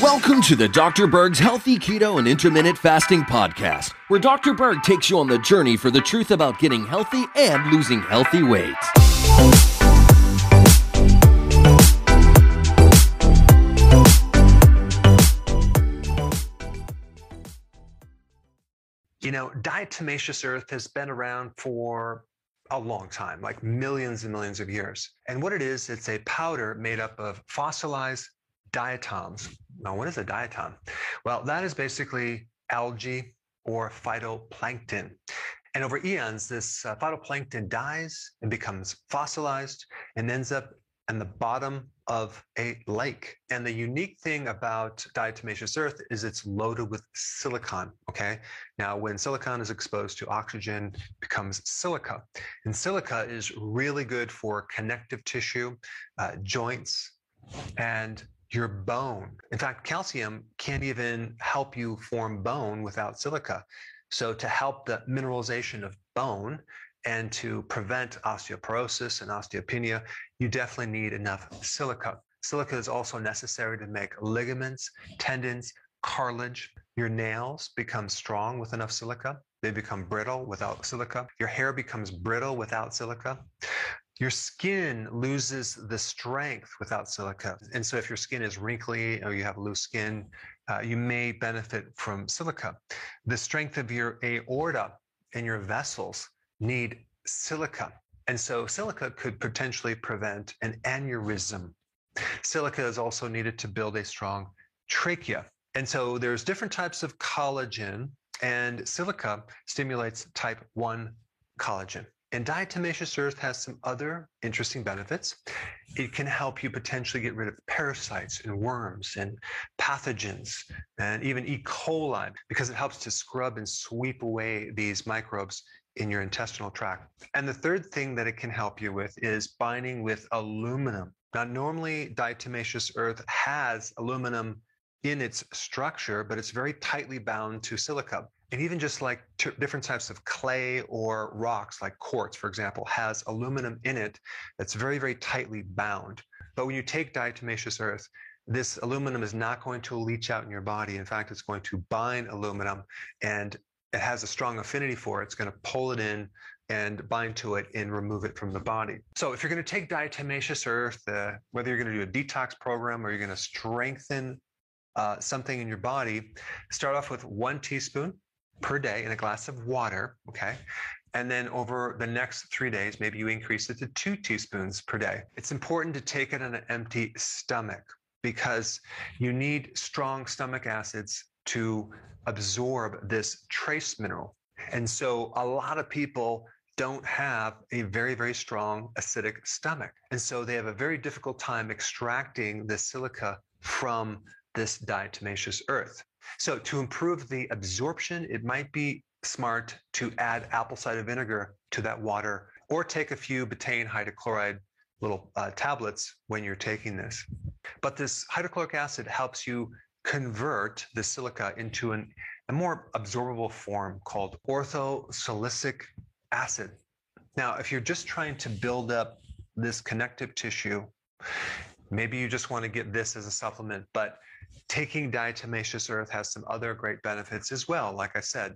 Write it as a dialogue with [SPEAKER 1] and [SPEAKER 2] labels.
[SPEAKER 1] Welcome to the Dr. Berg's Healthy Keto and Intermittent Fasting Podcast, where Dr. Berg takes you on the journey for the truth about getting healthy and losing healthy weight.
[SPEAKER 2] You know, diatomaceous earth has been around for a long time, like millions and millions of years. And what it is, it's a powder made up of fossilized diatoms. Now, what is a diatom? Well, that is basically algae or phytoplankton. And over eons, this uh, phytoplankton dies and becomes fossilized and ends up and the bottom of a lake. And the unique thing about diatomaceous earth is it's loaded with silicon. Okay. Now, when silicon is exposed to oxygen, becomes silica. And silica is really good for connective tissue, uh, joints, and your bone. In fact, calcium can't even help you form bone without silica. So, to help the mineralization of bone, and to prevent osteoporosis and osteopenia, you definitely need enough silica. Silica is also necessary to make ligaments, tendons, cartilage. Your nails become strong with enough silica. They become brittle without silica. Your hair becomes brittle without silica. Your skin loses the strength without silica. And so, if your skin is wrinkly or you have loose skin, uh, you may benefit from silica. The strength of your aorta and your vessels need silica. And so silica could potentially prevent an aneurysm. Silica is also needed to build a strong trachea. And so there's different types of collagen, and silica stimulates type 1 collagen. And diatomaceous earth has some other interesting benefits. It can help you potentially get rid of parasites and worms and pathogens and even E. coli because it helps to scrub and sweep away these microbes in your intestinal tract. And the third thing that it can help you with is binding with aluminum. Now, normally diatomaceous earth has aluminum in its structure, but it's very tightly bound to silica. And even just like t- different types of clay or rocks, like quartz, for example, has aluminum in it that's very, very tightly bound. But when you take diatomaceous earth, this aluminum is not going to leach out in your body. In fact, it's going to bind aluminum and it has a strong affinity for it, it's going to pull it in and bind to it and remove it from the body. So if you're going to take diatomaceous earth, uh, whether you're going to do a detox program or you're going to strengthen uh, something in your body, start off with one teaspoon per day in a glass of water, okay? And then over the next three days, maybe you increase it to two teaspoons per day. It's important to take it on an empty stomach because you need strong stomach acids to absorb this trace mineral. And so a lot of people don't have a very, very strong acidic stomach. And so they have a very difficult time extracting the silica from this diatomaceous earth. So to improve the absorption, it might be smart to add apple cider vinegar to that water or take a few betaine hydrochloride little uh, tablets when you're taking this. But this hydrochloric acid helps you convert the silica into an, a more absorbable form called orthosilicic acid. Now, if you're just trying to build up this connective tissue, maybe you just want to get this as a supplement, but taking diatomaceous earth has some other great benefits as well. Like I said,